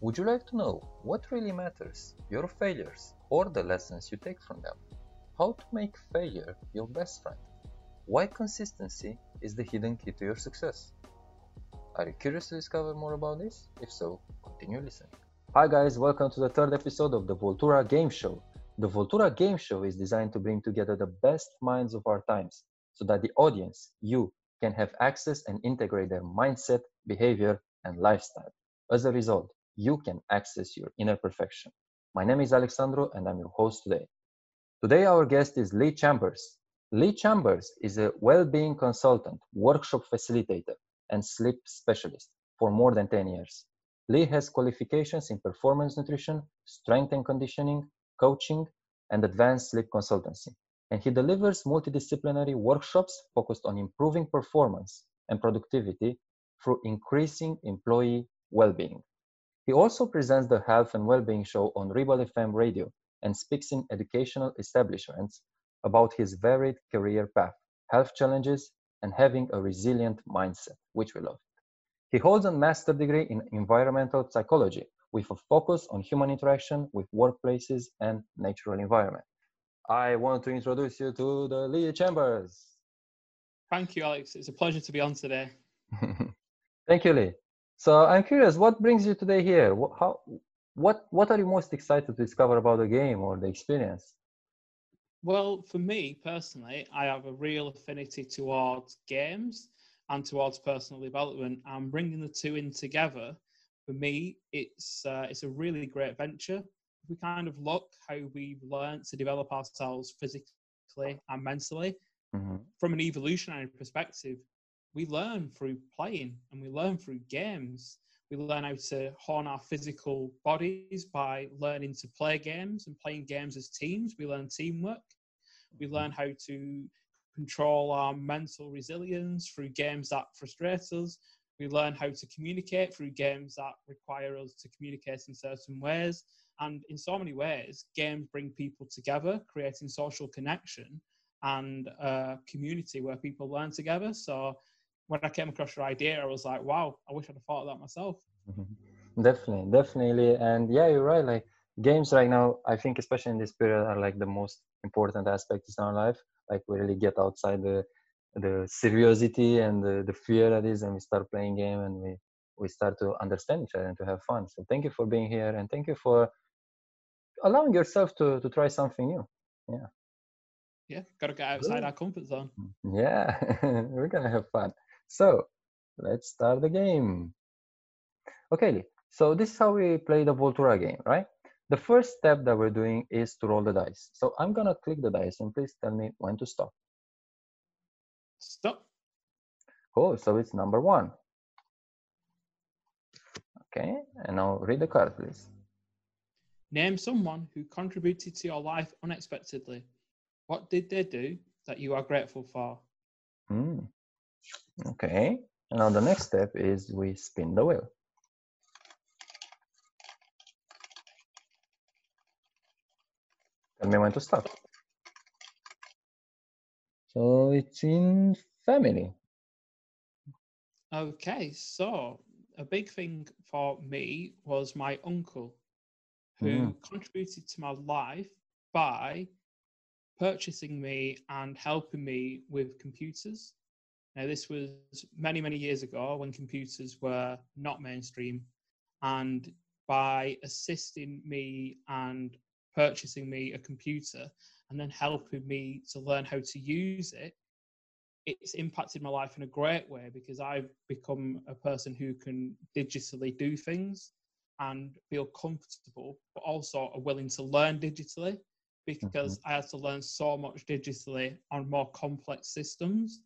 Would you like to know what really matters, your failures, or the lessons you take from them? How to make failure your best friend? Why consistency is the hidden key to your success? Are you curious to discover more about this? If so, continue listening. Hi guys, welcome to the third episode of the Voltura Game Show. The Voltura Game Show is designed to bring together the best minds of our times so that the audience, you, can have access and integrate their mindset, behavior, and lifestyle. As a result, you can access your inner perfection. My name is Alexandru and I'm your host today. Today, our guest is Lee Chambers. Lee Chambers is a well being consultant, workshop facilitator, and sleep specialist for more than 10 years. Lee has qualifications in performance nutrition, strength and conditioning, coaching, and advanced sleep consultancy. And he delivers multidisciplinary workshops focused on improving performance and productivity through increasing employee well being. He also presents the Health and well-being Show on Rebel FM radio and speaks in educational establishments about his varied career path, health challenges, and having a resilient mindset, which we love. He holds a master's degree in environmental psychology with a focus on human interaction with workplaces and natural environment. I want to introduce you to the Lee Chambers. Thank you, Alex. It's a pleasure to be on today. Thank you, Lee. So I'm curious, what brings you today here? How, what, what are you most excited to discover about the game or the experience? Well, for me personally, I have a real affinity towards games and towards personal development. And bringing the two in together, for me, it's uh, it's a really great venture. We kind of look how we've learned to develop ourselves physically and mentally mm-hmm. from an evolutionary perspective we learn through playing and we learn through games. We learn how to hone our physical bodies by learning to play games and playing games as teams. We learn teamwork. We learn how to control our mental resilience through games that frustrate us. We learn how to communicate through games that require us to communicate in certain ways. And in so many ways, games bring people together, creating social connection and a community where people learn together. So when I came across your idea, I was like, wow, I wish I'd have thought of that myself. Mm-hmm. Definitely, definitely. And yeah, you're right. Like games right now, I think especially in this period are like the most important aspects in our life. Like we really get outside the the seriosity and the, the fear that is and we start playing game and we we start to understand each other and to have fun. So thank you for being here and thank you for allowing yourself to to try something new. Yeah. Yeah, gotta get outside our comfort zone. Yeah, we're gonna have fun. So let's start the game. Okay, so this is how we play the Voltura game, right? The first step that we're doing is to roll the dice. So I'm gonna click the dice and please tell me when to stop. Stop. Cool, so it's number one. Okay, and now read the card, please. Name someone who contributed to your life unexpectedly. What did they do that you are grateful for? Hmm. Okay, now the next step is we spin the wheel. Tell me when to stop. So it's in family. Okay, so a big thing for me was my uncle who mm. contributed to my life by purchasing me and helping me with computers. Now, this was many, many years ago when computers were not mainstream. And by assisting me and purchasing me a computer and then helping me to learn how to use it, it's impacted my life in a great way because I've become a person who can digitally do things and feel comfortable, but also are willing to learn digitally because mm-hmm. I had to learn so much digitally on more complex systems.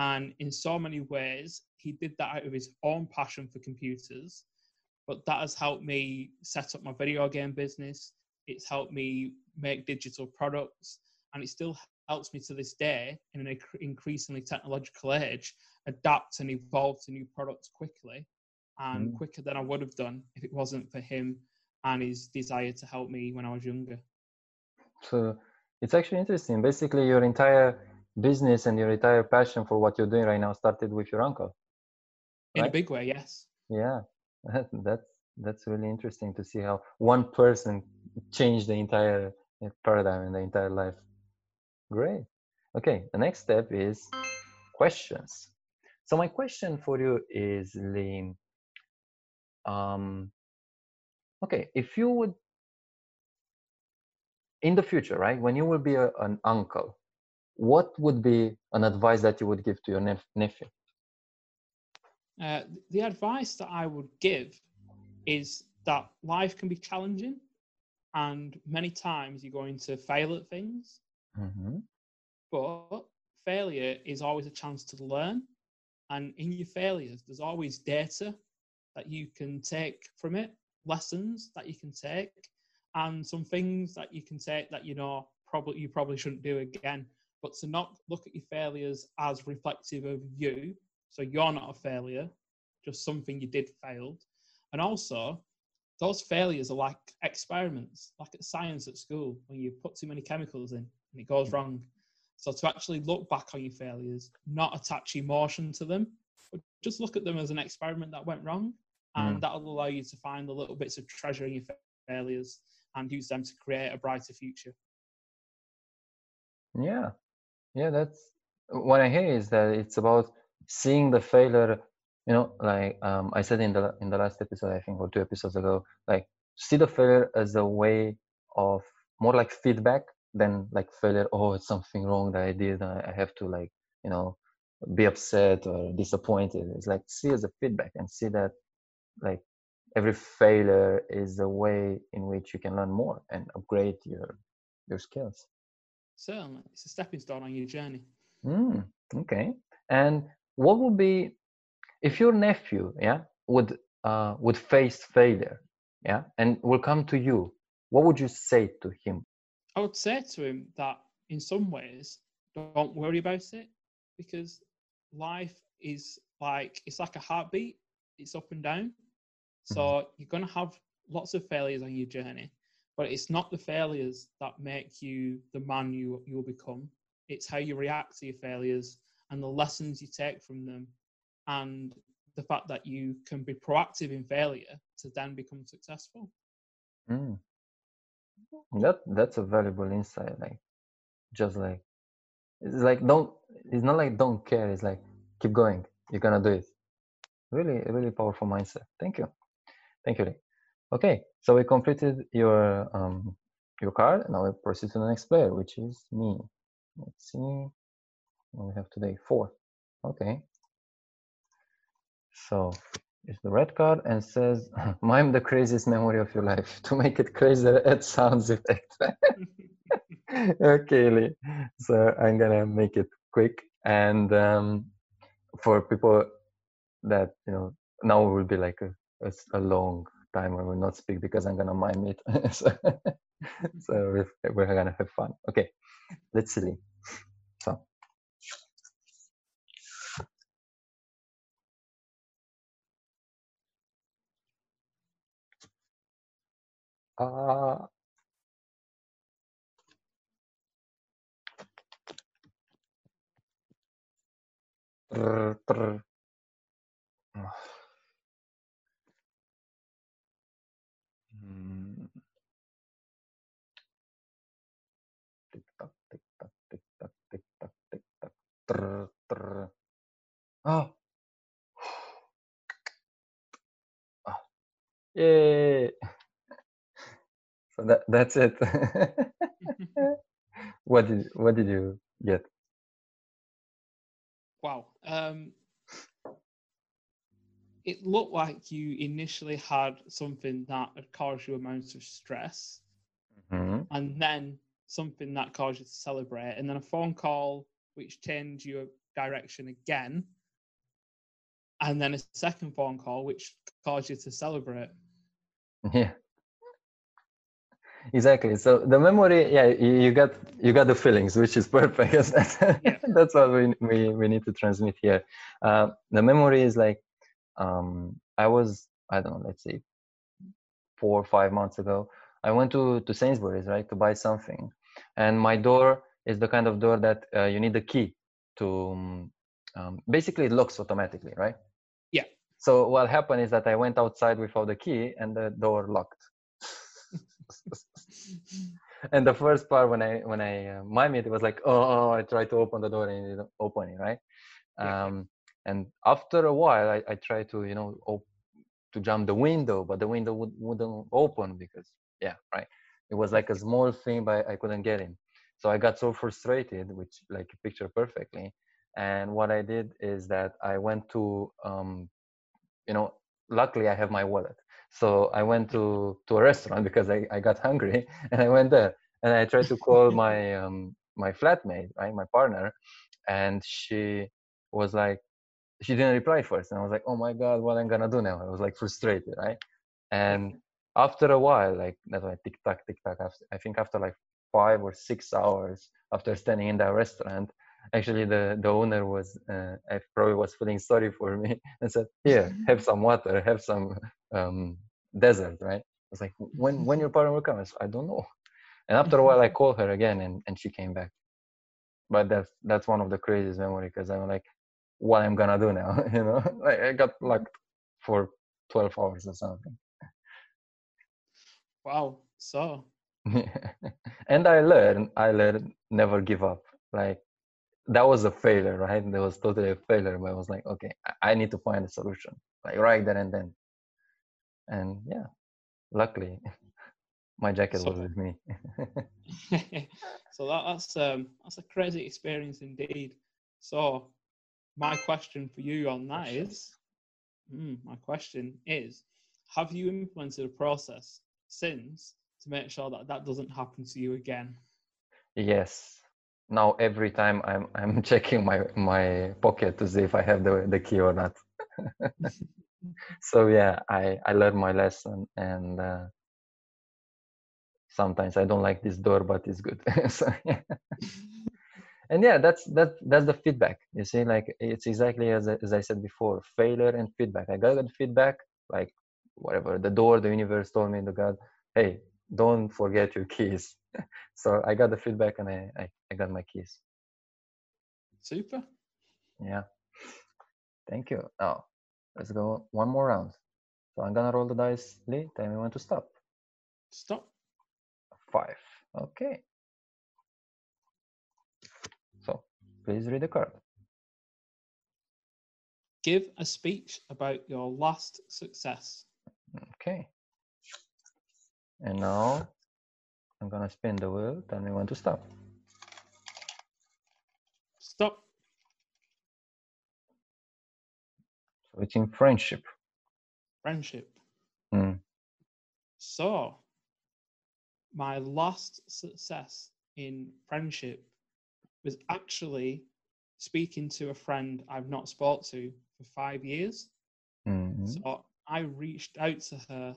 And in so many ways, he did that out of his own passion for computers. But that has helped me set up my video game business. It's helped me make digital products. And it still helps me to this day in an increasingly technological age adapt and evolve to new products quickly and mm. quicker than I would have done if it wasn't for him and his desire to help me when I was younger. So it's actually interesting. Basically, your entire business and your entire passion for what you're doing right now started with your uncle in a big way yes yeah that's that's really interesting to see how one person changed the entire uh, paradigm and the entire life. Great. Okay, the next step is questions. So my question for you is, Lee, um, okay, if you would, in the future, right, when you will be a, an uncle, what would be an advice that you would give to your nep- nephew? Uh, the advice that I would give is that life can be challenging and many times you're going to fail at things. Mm-hmm. But failure is always a chance to learn. And in your failures, there's always data that you can take from it, lessons that you can take, and some things that you can take that you know probably you probably shouldn't do again. But to not look at your failures as reflective of you, so you're not a failure, just something you did failed. And also, those failures are like experiments, like at science at school, when you put too many chemicals in and it goes wrong. So to actually look back on your failures, not attach emotion to them, but just look at them as an experiment that went wrong, and Mm. that'll allow you to find the little bits of treasure in your failures and use them to create a brighter future. Yeah, yeah. That's what I hear is that it's about seeing the failure. You know, like um, I said in the in the last episode, I think, or two episodes ago, like see the failure as a way of more like feedback than like failure. Oh, it's something wrong that I did. I, I have to like you know be upset or disappointed. It's like see as a feedback and see that like every failure is a way in which you can learn more and upgrade your your skills. Certainly, it's a stepping stone on your journey. Mm, okay. And what would be if your nephew, yeah, would uh, would face failure, yeah, and will come to you? What would you say to him? I would say to him that in some ways, don't worry about it because life is like it's like a heartbeat, it's up and down. So you're going to have lots of failures on your journey, but it's not the failures that make you the man you you will become. It's how you react to your failures and the lessons you take from them, and the fact that you can be proactive in failure to then become successful. Mm. That that's a valuable insight. Like, just like it's like don't. It's not like don't care. It's like keep going. You're gonna do it. Really, really powerful mindset. Thank you, thank you. Lee. Okay, so we completed your um your card. Now we proceed to the next player, which is me. Let's see. What we have today four. Okay. So it's the red card and says, "Mime the craziest memory of your life." To make it crazier, add sounds effect. okay, Lee. So I'm gonna make it quick, and um, for people that you know now will be like a a long time I will not speak because I'm gonna mime it. so so we're, gonna have fun. Okay, let's see. So. Uh. Mm. Tick tock, tick tock, tick tock, tick tock, tick Trrr, trrr. Oh. Ah. Yay. So that that's it. what did what did you get? Wow. Um, it looked like you initially had something that had caused you amounts of stress, Mhm. and then something that caused you to celebrate, and then a phone call which changed your direction again, and then a second phone call which caused you to celebrate. Yeah. Exactly. So the memory, yeah, you, got you got the feelings, which is perfect. That's, Yeah. that's what we, we we need to transmit here. Uh, the memory is like, um, I was I don't know, let's say, four or five months ago. I went to to Sainsbury's right to buy something, and my door is the kind of door that uh, you need the key to. Um, um, basically, it locks automatically, right? Yeah. so what happened is that I went outside without the key and the door locked. and the first part when I when I uh, mime it, it was like, oh, oh, I tried to open the door and it didn't open it, right? Yeah. Um, and after a while, I, I tried to you know op- to jump the window, but the window would, wouldn't open because yeah, right. It was like a small thing, but I couldn't get in. So I got so frustrated, which like you picture perfectly. And what I did is that I went to, um, you know, luckily I have my wallet. So I went to to a restaurant because I, I got hungry, and I went there and I tried to call my um, my flatmate, right, my partner, and she was like, she didn't reply first, and I was like, oh my god, what I'm gonna do now? I was like frustrated, right, and after a while, like that like tick tock, tick tock. I think after like five or six hours after standing in that restaurant, actually the the owner was uh, I probably was feeling sorry for me and said, "Here, have some water, have some um, desert." Right? I was like, "When when your partner will come?" I, said, I don't know. And after a while, I called her again, and and she came back. But that's that's one of the craziest memory because I'm like, what I'm gonna do now? you know, like I got locked for 12 hours or something. Wow. So and I learned, I learned never give up. Like that was a failure, right? That was totally a failure, but I was like, okay, I need to find a solution, like right then and then. And yeah, luckily, my jacket So- was with me. so that, that's um that's a crazy experience indeed. So my question for you on that is, mm, my question is, have you implemented a process since to make sure that that doesn't happen to you again? yes. Now every time I'm I'm checking my my pocket to see if I have the the key or not. so yeah, I I learned my lesson and. Uh, sometimes I don't like this door, but it's good. so, yeah. and yeah that's that that's the feedback you see like it's exactly as, as i said before failure and feedback i got the feedback like whatever the door the universe told me to god hey don't forget your keys. So i got the feedback and i i, I got my keys. Super. yeah. Thank you. Now let's go one more round. So i'm gonna roll the dice lee. Tell me when to stop. Stop. five. Okay. So please read the card. Give a speech about your last success. Okay. And now I'm gonna spin the wheel. Tell me when to stop. Stop. So it's in friendship. Friendship. Hmm. So, my last success in friendship was actually speaking to a friend I've not spoke to for five years. Mhm. So I reached out to her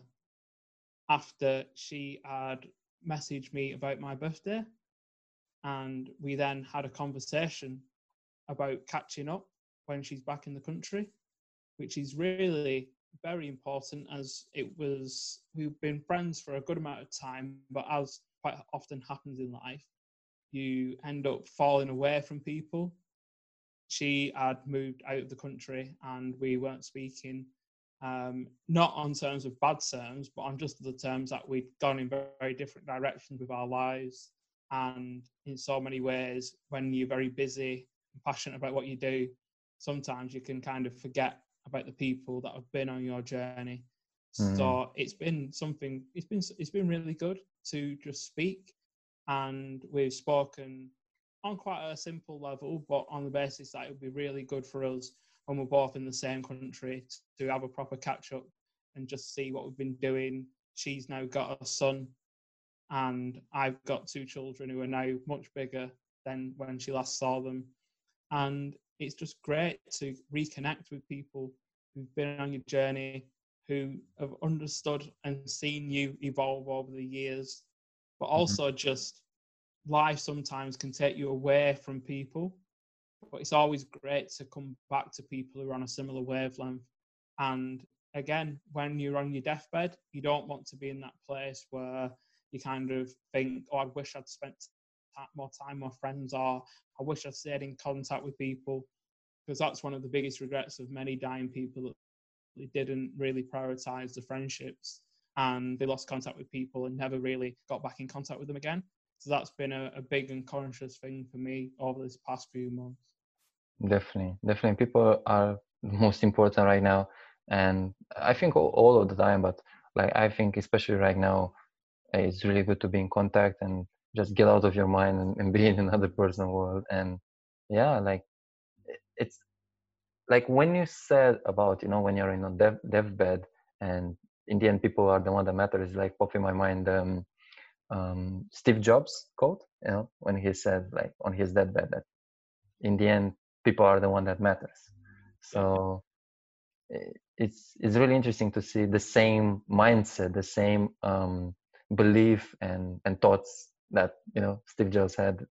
after she had messaged me about my birthday, and we then had a conversation about catching up when she's back in the country, which is really very important as it was we've been friends for a good amount of time, but as quite often happens in life, you end up falling away from people. She had moved out of the country and we weren't speaking um, not on terms of bad terms but on just the terms that we'd gone in very, very different directions with our lives. And in so many ways when you're very busy and passionate about what you do sometimes you can kind of forget about the people that have been on your journey. Mm. so it's been something it's been it's been really good to just speak. And we've spoken on quite a simple level, but on the basis that it would be really good for us when we're both in the same country to have a proper catch up and just see what we've been doing. She's now got a son, and I've got two children who are now much bigger than when she last saw them. And it's just great to reconnect with people who've been on your journey, who have understood and seen you evolve over the years, but mm-hmm. also just life sometimes can take you away from people, but it's always great to come back to people who are on a similar wavelength. And again, when you're on your deathbed, you don't want to be in that place where you kind of think, oh, I wish I'd spent more time with friends, or I wish I'd stayed in contact with people. Because that's one of the biggest regrets of many dying people that they didn't really prioritize the friendships and they lost contact with people and never really got back in contact with them again. So that's been a, a big and conscious thing for me over this past few months. Definitely, definitely. People are most important right now, and I think all, all of the time. But like I think, especially right now, it's really good to be in contact and just get out of your mind and, and be in another person's world. And yeah, like it's like when you said about you know when you're in a dev deathbed and in the end people are the one that matters like pop in my mind um, um, steve jobs quote you know when he said like on his deathbed that in the end people are the one that matters. So it's it's really interesting to see the same mindset the same um, belief and and thoughts that you know steve jobs had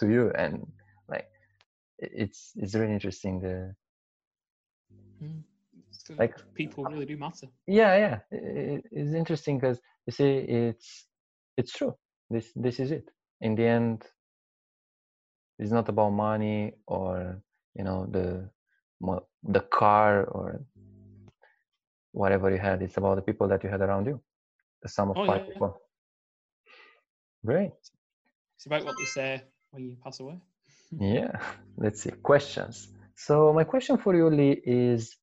to you. And like it's it's really interesting the mm. like people really do matter. yeah yeah. It, it's interesting because you see it's it's true. This this is it. In the end it's not about money or you know the the car or whatever you had it's about the people that you had around you the sum of oh, five yeah, people. Yeah. great. It's about what they say when you pass away. Yeah let's see questions. So my question for you lee is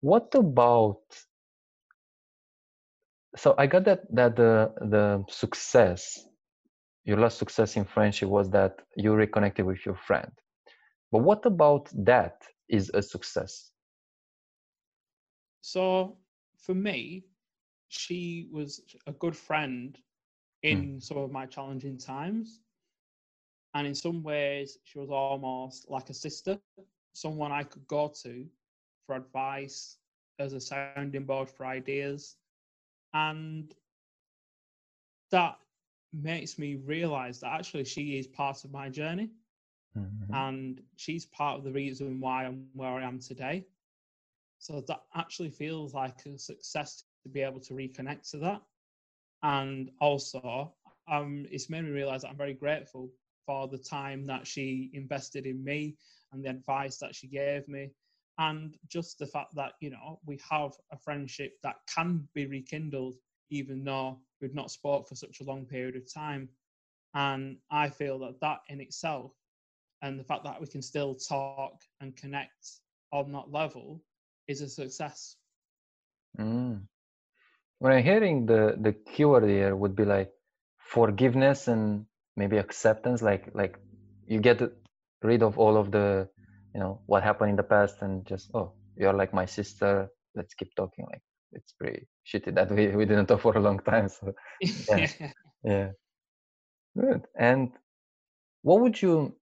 what about so i got that that the the success your last success in friendship was that you reconnected with your friend but what about that is a success so for me she was a good friend hmm. in mm. some of my challenging times and in some ways she was almost like a sister someone i could go to for advice as a sounding board for ideas and that makes me realize that actually she is part of my journey mm-hmm. and she's part of the reason why i'm where i am today. So that actually feels like a success to be able to reconnect to that. And also um, it's made me realize that i'm very grateful for the time that she invested in me and the advice that she gave me. And just the fact that you know we have a friendship that can be rekindled even though we've not spoke for such a long period of time. And i feel that that in itself and the fact that we can still talk and connect on that level is a success. Mm. when i'm hearing the the keyword here would be like forgiveness and maybe acceptance like like you get rid of all of the you know what happened in the past and just oh you're like my sister let's keep talking. Like it's pretty shitty that we, we didn't talk for a long time so yeah. Yeah. Good. And what would you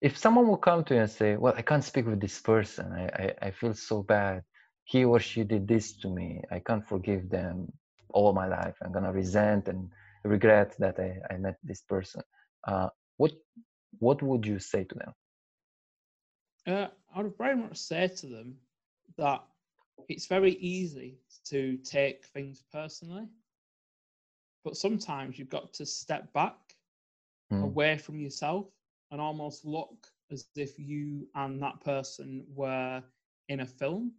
if someone will come to you and say well i can't speak with this person I, I, I feel so bad he or she did this to me i can't forgive them all my life i'm gonna resent and regret that I, I met this person. Uh, what what would you say to them? Uh, I would very much say to them that it's very easy to take things personally, but sometimes you've got to step back mm. away from yourself and almost look as if you and that person were in a film.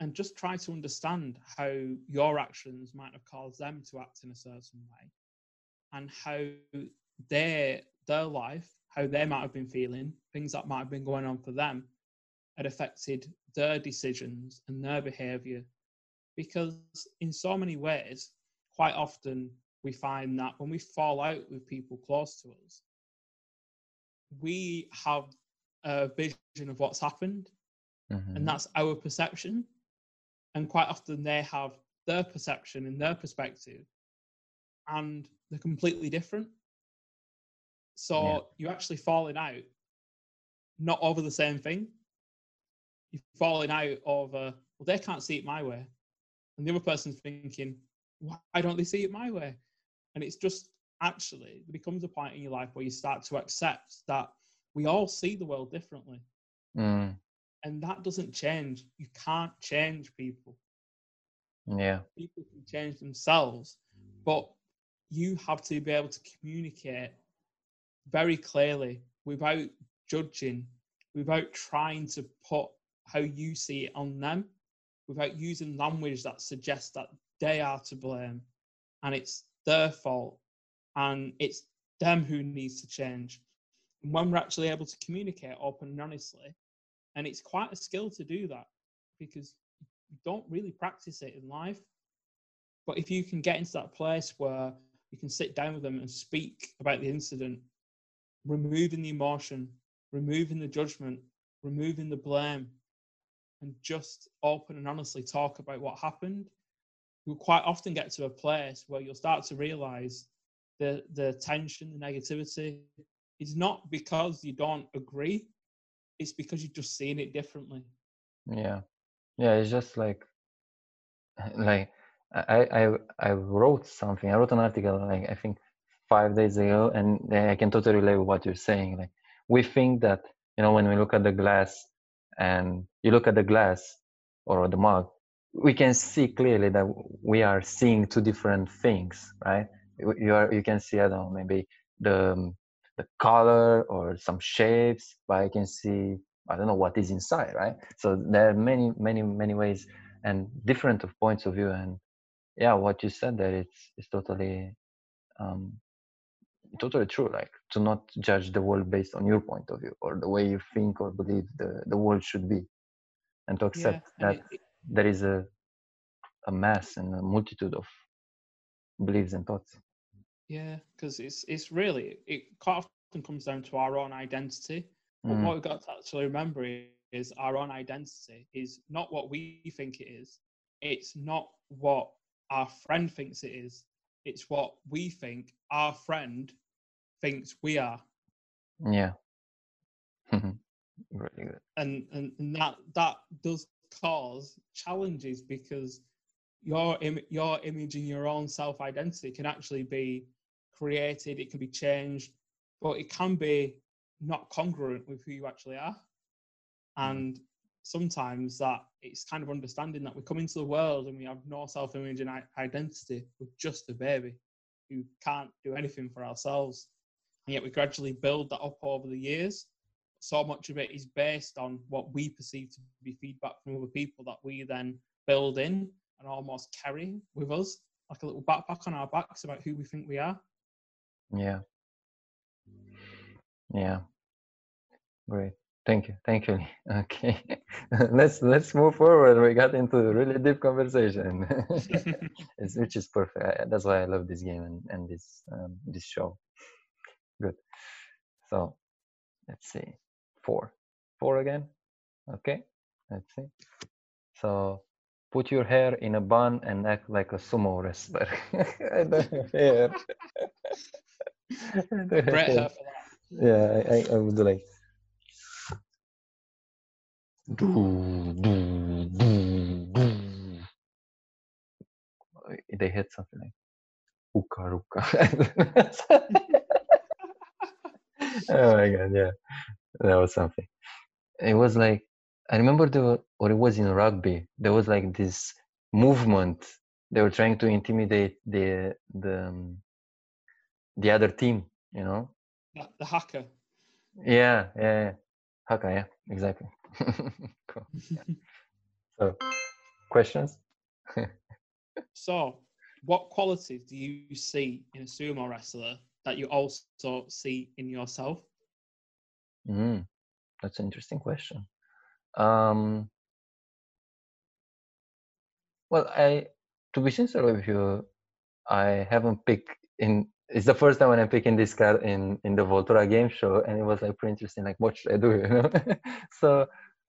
And just try to understand how your actions might have caused them to act in a certain way and how their their life how they might have been feeling things that might have been going on for them had affected their decisions and their behavior. Because in so many ways quite often we find that when we fall out with people close to us we have a vision of what's happened mm-hmm. and that's our perception. And quite often they have their perception and their perspective and they're completely different. So yeah. you're actually falling out not over the same thing. You're falling out over well they can't see it my way. And the other person's thinking why don't they see it my way? And it's just actually there becomes a point in your life where you start to accept that we all see the world differently mm and that doesn't change. You can't change people. Yeah. People can change themselves, but you have to be able to communicate very clearly without judging, without trying to put how you see it on them without using language that suggests that they are to blame and it's their fault and it's them who needs to change. And when we're actually able to communicate open and honestly, and it's quite a skill to do that because you don't really practice it in life. But if you can get into that place where you can sit down with them and speak about the incident, removing the emotion, removing the judgment, removing the blame, and just open and honestly talk about what happened, you'll quite often get to a place where you'll start to realize the the tension, the negativity It's not because you don't agree, it's because you're just seeing it differently. Yeah, yeah. It's just like, like I I I wrote something. I wrote an article like I think five days ago, and I can totally relate with what you're saying. Like we think that you know when we look at the glass, and you look at the glass or the mug, we can see clearly that we are seeing two different things, right? You are you can see I don't know maybe the um, the color or some shapes, but I can see I don't know what is inside, right? So there are many many many ways and different of points of view, and yeah, what you said there it's it's totally um, totally true. Like to not judge the world based on your point of view or the way you think or believe the the world should be, and to accept yeah, that it, there is a a mass and a multitude of beliefs and thoughts. Yeah, because it's it's really it quite often comes down to our own identity. But mm. what we've got to actually remember is our own identity is not what we think it is. It's not what our friend thinks it is. It's what we think our friend thinks we are. Yeah. really good. And, and and that that does cause challenges because your Im- your image and your own self identity can actually be created. It can be changed, but it can be not congruent with who you actually are. Mm. And sometimes that it's kind of understanding that we come into the world and we have no self image and identity. We're just a baby who can't do anything for ourselves. And yet we gradually build that up over the years. So much of it is based on what we perceive to be feedback from other people that we then build in and almost carry with us, like a little backpack on our backs about who we think we are. Yeah. Yeah. Great. Thank you. Thank you. Okay. let's let's move forward. We got into a really deep conversation, which is perfect. That's why I love this game and, and this um, this show. Good. So let's see. Four. Four again. Okay. Let's see. So put your hair in a bun and act like a sumo wrestler. I don't have hair. I don't have hair. Yeah, I, I would do like they hit something like hookah hookah. oh my god, yeah, that was something. It was like I remember the or it was in rugby. There was like this movement. They were trying to intimidate the the um, the other team. You know, the haka. Yeah, yeah, yeah. haka. Yeah, exactly. cool. Yeah. So, questions? so, what qualities do you see in a sumo wrestler that you also see in yourself? Mm, that's an interesting question. Um, well, I, to be sincere with you, I haven't picked in. It's the first time when I'm picking this card in in the Voltura game show, and it was like pretty interesting. Like, what should I do? You know, so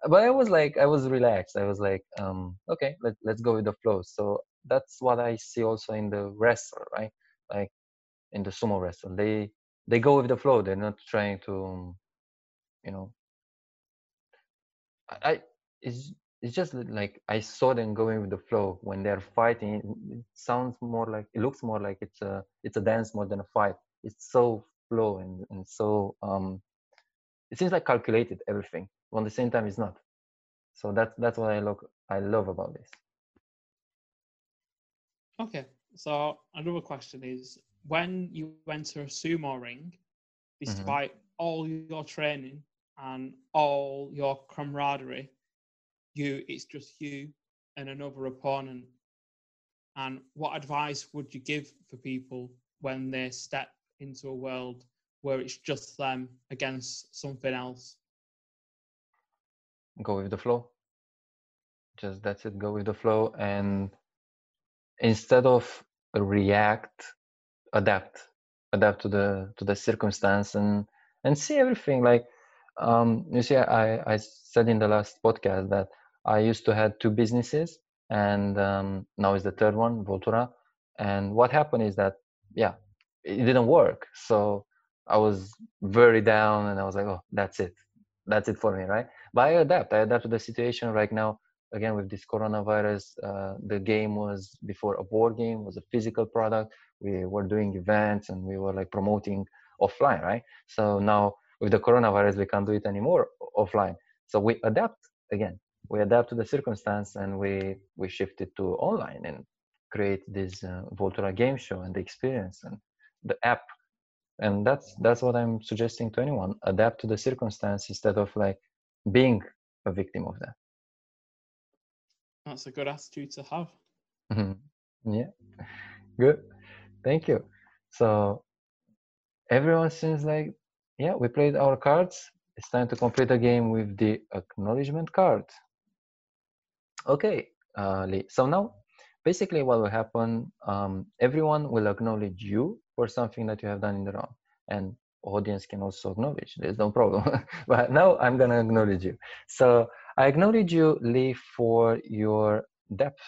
but I was like, I was relaxed. I was like, um, okay, let, let's go with the flow. So that's what I see also in the wrestler, right? Like in the sumo wrestler, they they go with the flow. They're not trying to, you know, I, I it's just like I saw them going with the flow when they're fighting. It sounds more like it looks more like it's a it's a dance more than a fight. It's so flow and and so um, it seems like calculated everything But at the same time it's not so that's that's what i look i love about this okay so another question is when you enter a sumo ring mm-hmm. despite mm-hmm. all your training and all your camaraderie you it's just you and another opponent. And what advice would you give for people when they step into a world where it's just them against something else? Go with the flow. Just that's it. Go with the flow, and instead of react, adapt, adapt to the to the circumstance, and and see everything. Like um, you see, I I said in the last podcast that I used to have two businesses, and um, now is the third one, Voltura. And what happened is that yeah, it didn't work. So I was very down, and I was like, oh, that's it, that's it for me, right? But I adapt. I adapt to the situation right now. Again, with this coronavirus, uh, the game was before a board game was a physical product. We were doing events and we were like promoting offline, right? So now with the coronavirus, we can't do it anymore offline. So we adapt again. We adapt to the circumstance and we we shifted to online and create this uh, Voltura game show and the experience and the app. And that's that's what i'm suggesting to anyone. Adapt to the circumstance instead of like being a victim of that. That's a good attitude to have. Mm-hmm. yeah. Good. Thank you. So everyone seems like yeah we played our cards. It's time to complete the game with the acknowledgement card okay uh, Lee. so now basically what will happen um, everyone will acknowledge you for something that you have done in the wrong and audience can also acknowledge there's no problem. But now i'm to acknowledge you. So i acknowledge you lee for your depth.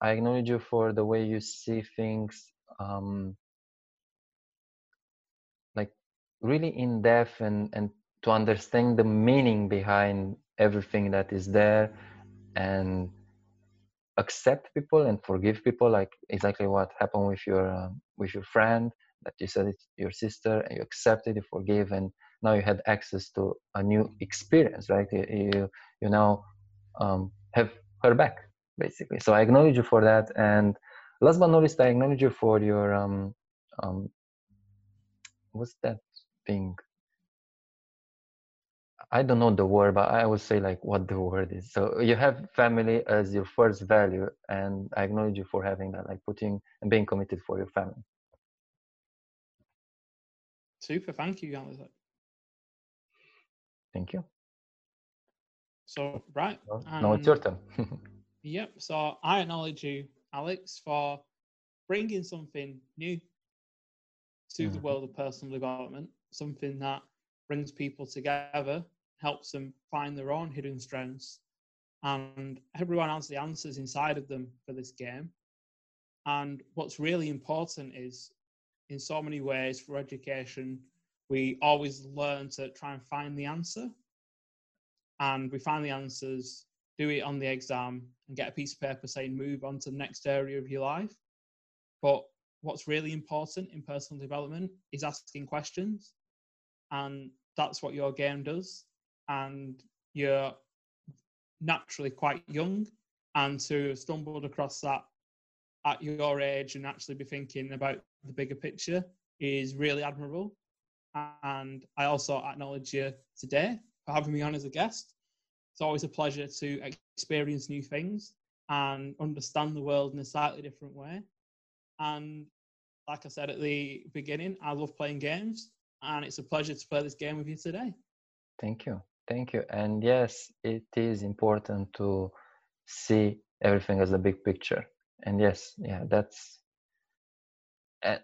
I acknowledge you for the way you see things um, like really in depth and and to understand the meaning behind everything that is there and accept people and forgive people like exactly what happened with your um, with your friend that you said it's your sister and you accepted you forgave and now you had access to a new experience right? You you, you now um, have her back basically. So i acknowledge you for that and last but not least i acknowledge you for your um um what's that thing I don't know the word, but I would say like what the word is. So you have family as your first value, and I acknowledge you for having that, like putting and being committed for your family. Super, thank you, Alex. Thank you. So right, no, now it's your turn. yep. So I acknowledge you, Alex, for bringing something new to mm-hmm. the world of personal development, something that brings people together helps them find their own hidden strengths. And everyone has the answers inside of them for this game. And what's really important is, in so many ways, for education, we always learn to try and find the answer. And we find the answers, do it on the exam, and get a piece of paper saying, move on to the next area of your life. But what's really important in personal development is asking questions. And that's what your game does and you're naturally quite young and to have stumbled across that at your age and actually be thinking about the bigger picture is really admirable. And i also acknowledge you today for having me on as a guest. It's always a pleasure to experience new things and understand the world in a slightly different way. And like i said at the beginning i love playing games and it's a pleasure to play this game with you today. Thank you Thank you. And yes, it is important to see everything as a big picture. And yes, yeah, that's uh,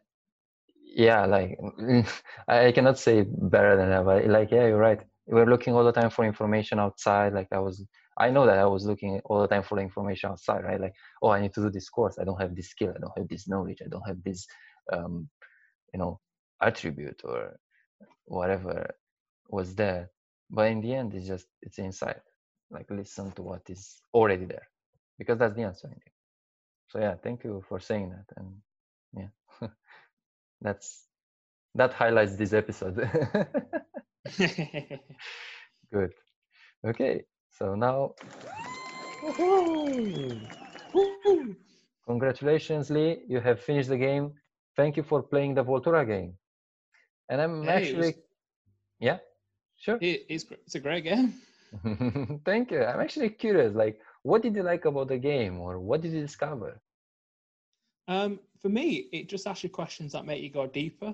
yeah, like I cannot say better than ever. like yeah, you're right. We're looking all the time for information outside. Like I was, I know that I was looking all the time for the information outside, right? Like, oh, I need to do this course. I don't have this skill. I don't have this knowledge. I don't have this, um, you know, attribute or whatever was there but in the end it's just it's inside like listen to what is already there because that's the answer so yeah thank you for saying that and yeah that's that highlights this episode. Good. Okay so now congratulations lee you have finished the game. Thank you for playing the voltura game. And i'm hey, actually was... yeah Sure. It, it's, it's a great game. Thank you. I'm actually curious. Like, what did you like about the game, or what did you discover? Um, for me, it just asks you questions that make you go deeper,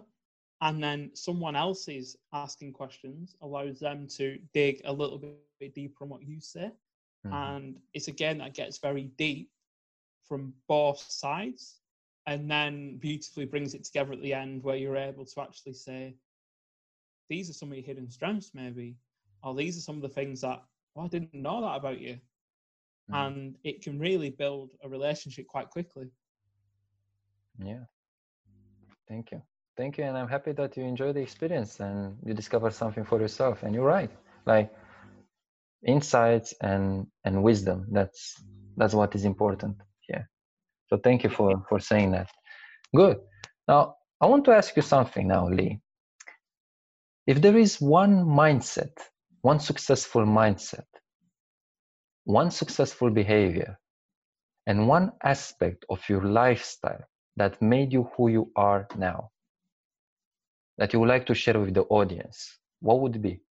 and then someone else is asking questions allows them to dig a little bit deeper on what you say, mm-hmm. and it's again that gets very deep from both sides, and then beautifully brings it together at the end where you're able to actually say, these are some of your hidden strengths, maybe, or these are some of the things that oh, I didn't know that about you, mm-hmm. and it can really build a relationship quite quickly. Yeah. Thank you. Thank you. And I'm happy that you enjoy the experience and you discover something for yourself. And you're right. Like insights and and wisdom. That's that's what is important here. So thank you for for saying that. Good. Now I want to ask you something now, Lee. If there is one mindset, one successful mindset, one successful behavior, and one aspect of your lifestyle that made you who you are now that you would like to share with the audience what would it be?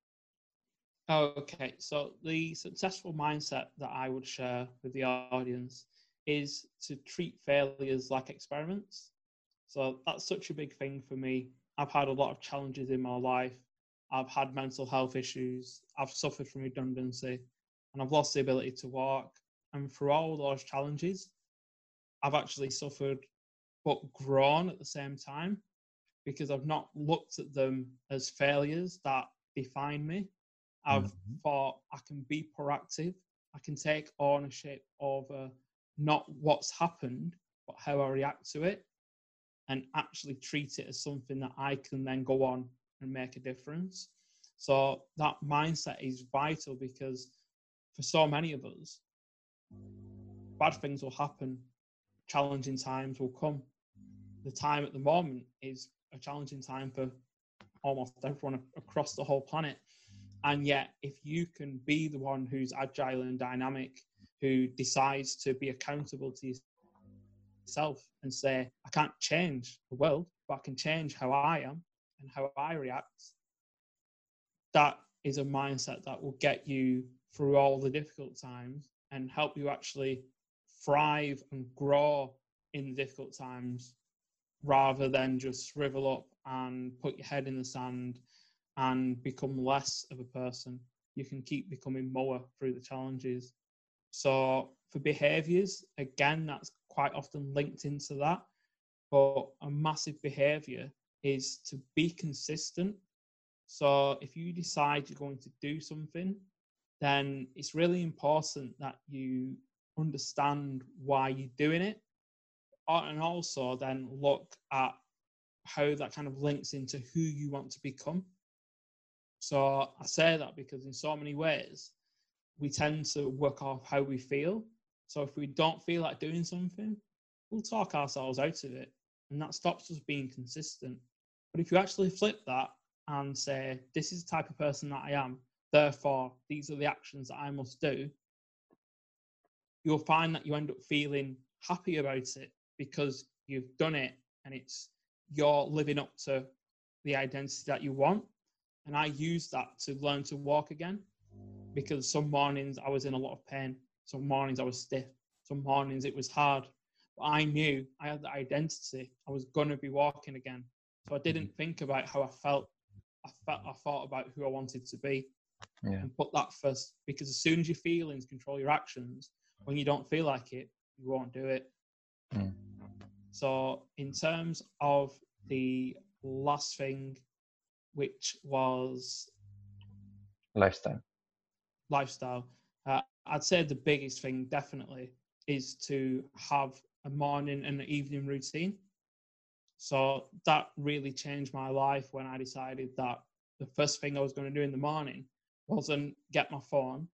Okay so the successful mindset that i would share with the audience is to treat failures like experiments. So that's such a big thing for me. I've had a lot of challenges in my life i've had mental health issues i've suffered from redundancy and i've lost the ability to walk and through all those challenges i've actually suffered but grown at the same time because I've not looked at them as failures that define me. I've mm-hmm. thought I can be proactive, I can take ownership over not what's happened, but how I react to it, and actually treat it as something that I can then go on and make a difference. So that mindset is vital because for so many of us, bad things will happen, challenging times will come, the time at the moment is a challenging time for almost everyone across the whole planet. And yet, if you can be the one who's agile and dynamic, who decides to be accountable to yourself and say, I can't change the world, but I can change how I am and how I react, that is a mindset that will get you through all the difficult times and help you actually thrive and grow in the difficult times rather than just shrivel up and put your head in the sand and become less of a person. You can keep becoming more through the challenges. So, for behaviors, again, that's quite often linked into that. But a massive behavior is to be consistent. So, if you decide you're going to do something, then it's really important that you understand why you're doing it and also then look at how that kind of links into who you want to become. So I say that because in so many ways, we tend to work off how we feel. So if we don't feel like doing something, we'll talk ourselves out of it. And that stops us being consistent. But if you actually flip that and say, this is the type of person that I am, therefore, these are the actions that I must do, you'll find that you end up feeling happy about it because you've done it and it's you're living up to the identity that you want. And I used that to learn to walk again because some mornings I was in a lot of pain, some mornings I was stiff, some mornings it was hard. But I knew I had the identity, I was going to be walking again. So I didn't think about how I felt. I felt I thought about who I wanted to be yeah. and put that first because as soon as your feelings control your actions, when you don't feel like it, you won't do it. Mm. So, in terms of the last thing, which was lifestyle, lifestyle, uh, I'd say the biggest thing definitely is to have a morning and an evening routine. So that really changed my life when I decided that the first thing I was going to do in the morning wasn't get my phone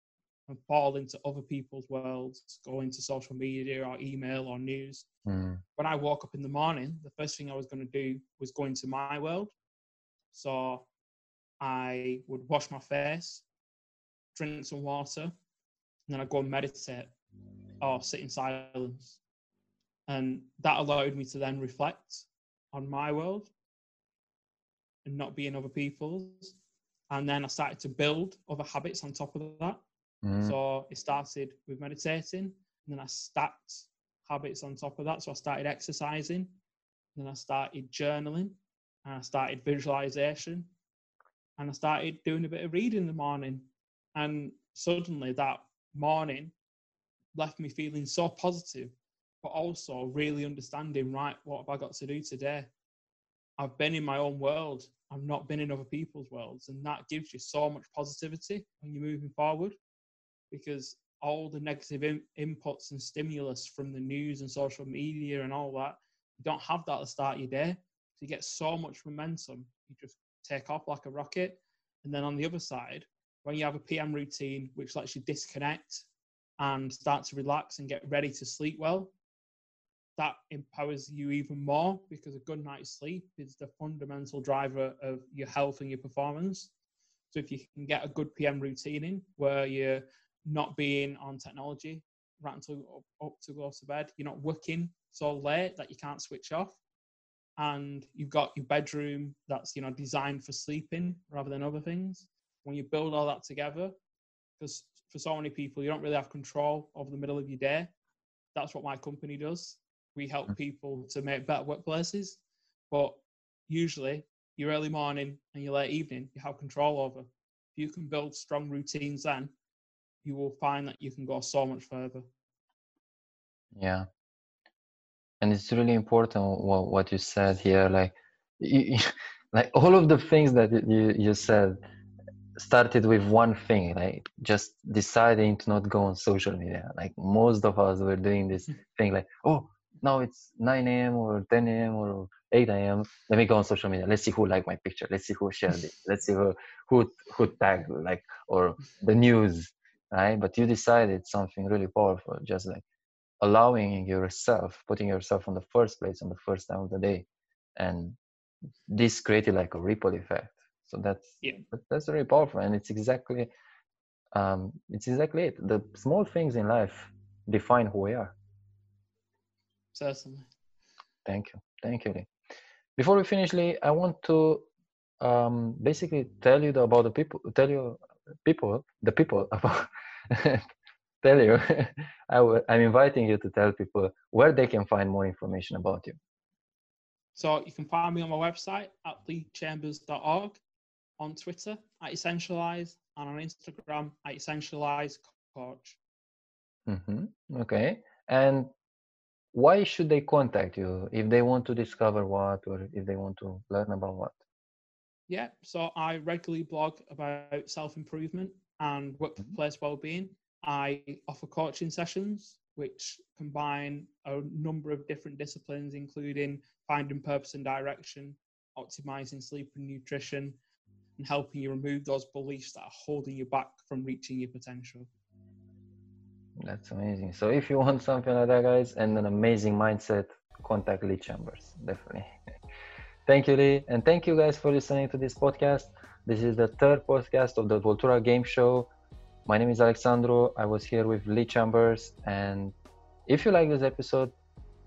and fall into other people's worlds, go into social media or email or news. Mm. When I woke up in the morning, the first thing I was going to do was go into my world. So I would wash my face, drink some water, and then I'd go and meditate or sit in silence. And that allowed me to then reflect on my world and not be in other people's. And then I started to build other habits on top of that. Mm. So it started with meditating, and then I stacked habits on top of that. So I started exercising, then I started journaling, and I started visualization, and I started doing a bit of reading in the morning. And suddenly that morning left me feeling so positive, but also really understanding, right, what have I got to do today? I've been in my own world. I've not been in other people's worlds. And that gives you so much positivity when you're moving forward because all the negative in- inputs and stimulus from the news and social media and all that, you don't have that at the start your day. So you get so much momentum, you just take off like a rocket. And then on the other side, when you have a PM routine which lets you disconnect and start to relax and get ready to sleep well, that empowers you even more because a good night's sleep is the fundamental driver of your health and your performance. So if you can get a good PM routine in where you're not being on technology right until up to go to bed, you're not working so late that you can't switch off, and you've got your bedroom that's you know designed for sleeping rather than other things. When you build all that together, because for so many people you don't really have control over the middle of your day. That's what my company does we help people to make better workplaces. But usually, your early morning and your late evening, you have control over. If you can build strong routines, then you will find that you can go so much further. Yeah. And it's really important what, what you said here. Like, you, like all of the things that you, you said started with one thing, like just deciding to not go on social media. Like most of us were doing this mm. thing, like, oh, now it's 9 a.m. or 10 a.m. or 8 a.m. Let me go on social media. Let's see who liked my picture. Let's see who shared it. Let's see who who, who tagged like or the news, right? But you decided something really powerful, just like allowing yourself, putting yourself on the first place on the first time of the day, and this created like a ripple effect. So that's yeah. that's very powerful, and it's exactly um, it's exactly it. The small things in life define who we are certainly. Thank you. Thank you, Lee. Before we finish, Lee, I want to um, basically tell you about the people, tell you people, the people about, tell you, i w- I'm inviting you to tell people where they can find more information about you. So you can find me on my website at leechambers.org, on Twitter at Essentialize, and on Instagram at Essentialize Coach. Mm-hmm. Okay. And why should they contact you if they want to discover what or if they want to learn about what? Yeah, so I regularly blog about self improvement and mm-hmm. workplace mm-hmm. well-being. I offer coaching sessions which combine a number of different disciplines, including finding purpose and direction, optimizing sleep and nutrition, and helping you remove those beliefs that are holding you back from reaching your potential. That's amazing. So if you want something like that, guys, and an amazing mindset, contact Lee Chambers. Definitely. thank you, Lee. And thank you guys for listening to this podcast. This is the third podcast of the Voltura Game Show. My name is Alexandro. I was here with Lee Chambers. And if you like this episode,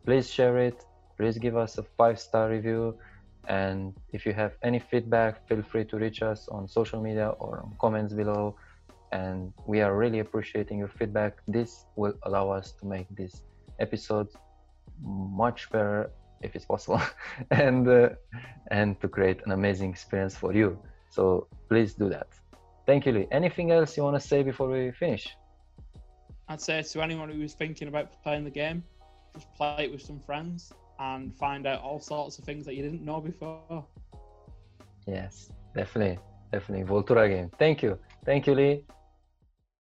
please share it. Please give us a five star review. And if you have any feedback, feel free to reach us on social media or on comments below and we are really appreciating your feedback. This will allow us to make this episode much better if it's possible and uh, and to create an amazing experience for you. So please do that. Thank you lee. Anything else you want to say before we finish? I'd say to anyone who is thinking about playing the game just play it with some friends and find out all sorts of things that you didn't know before. Yes definitely. Definitely. Voltura game. Thank you Thank you, Lee.